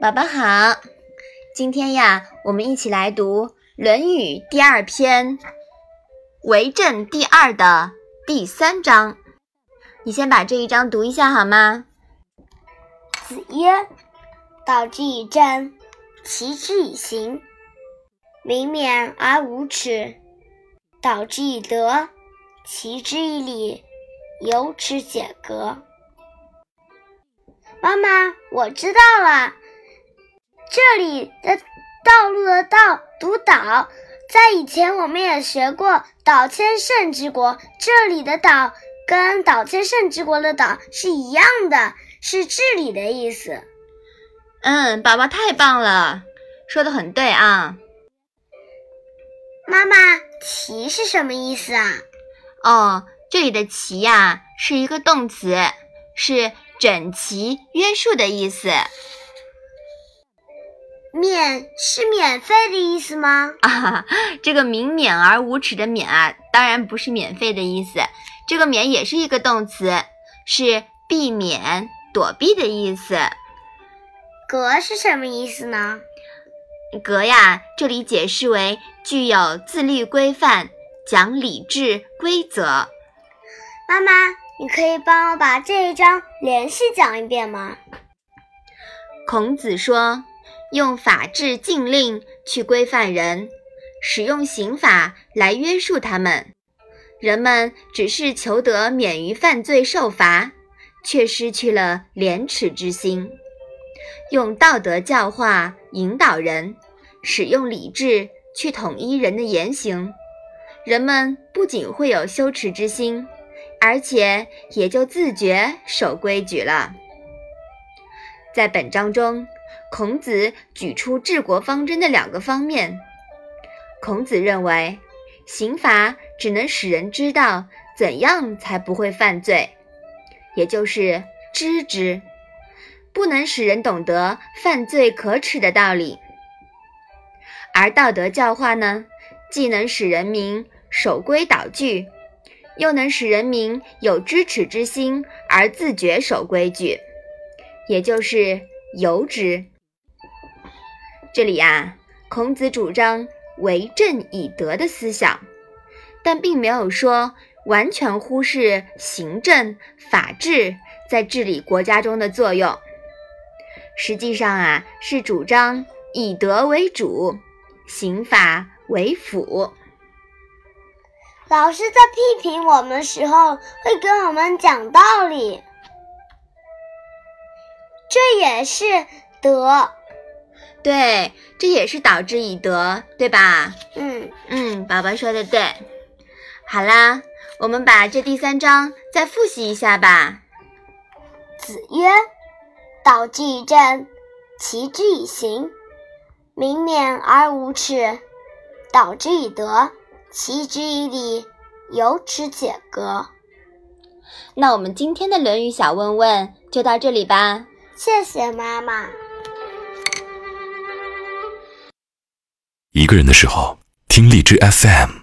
宝宝好，今天呀，我们一起来读《论语》第二篇《为政第二》的第三章。你先把这一章读一下好吗？子曰：“道之以政，齐之以刑，民免而无耻；道之以德，齐之以礼，有耻解革。”妈妈，我知道了。这里的道路的道读岛，在以前我们也学过“岛千乘之国”，这里的岛跟“岛千乘之国”的岛是一样的，是治理的意思。嗯，宝宝太棒了，说的很对啊。妈妈，“齐”是什么意思啊？哦，这里的“齐”呀是一个动词，是整齐、约束的意思。免是免费的意思吗？啊，这个“明免而无耻”的“免”啊，当然不是免费的意思。这个“免”也是一个动词，是避免、躲避的意思。格是什么意思呢？格呀，这里解释为具有自律规范、讲理智规则。妈妈，你可以帮我把这一章连续讲一遍吗？孔子说。用法治禁令去规范人，使用刑法来约束他们，人们只是求得免于犯罪受罚，却失去了廉耻之心。用道德教化引导人，使用理智去统一人的言行，人们不仅会有羞耻之心，而且也就自觉守规矩了。在本章中。孔子举出治国方针的两个方面。孔子认为，刑罚只能使人知道怎样才不会犯罪，也就是知之，不能使人懂得犯罪可耻的道理。而道德教化呢，既能使人民守规蹈矩，又能使人民有知耻之心而自觉守规矩，也就是由之。这里呀，孔子主张为政以德的思想，但并没有说完全忽视行政法治在治理国家中的作用。实际上啊，是主张以德为主，刑法为辅。老师在批评我们时候，会跟我们讲道理，这也是德。对，这也是导之以德，对吧？嗯嗯，宝宝说的对。好啦，我们把这第三章再复习一下吧。子曰：“道之以政，齐之以刑，民免而无耻；道之以德，齐之以礼，有耻且格。”那我们今天的《论语》小问问就到这里吧。谢谢妈妈。一个人的时候，听荔枝 FM。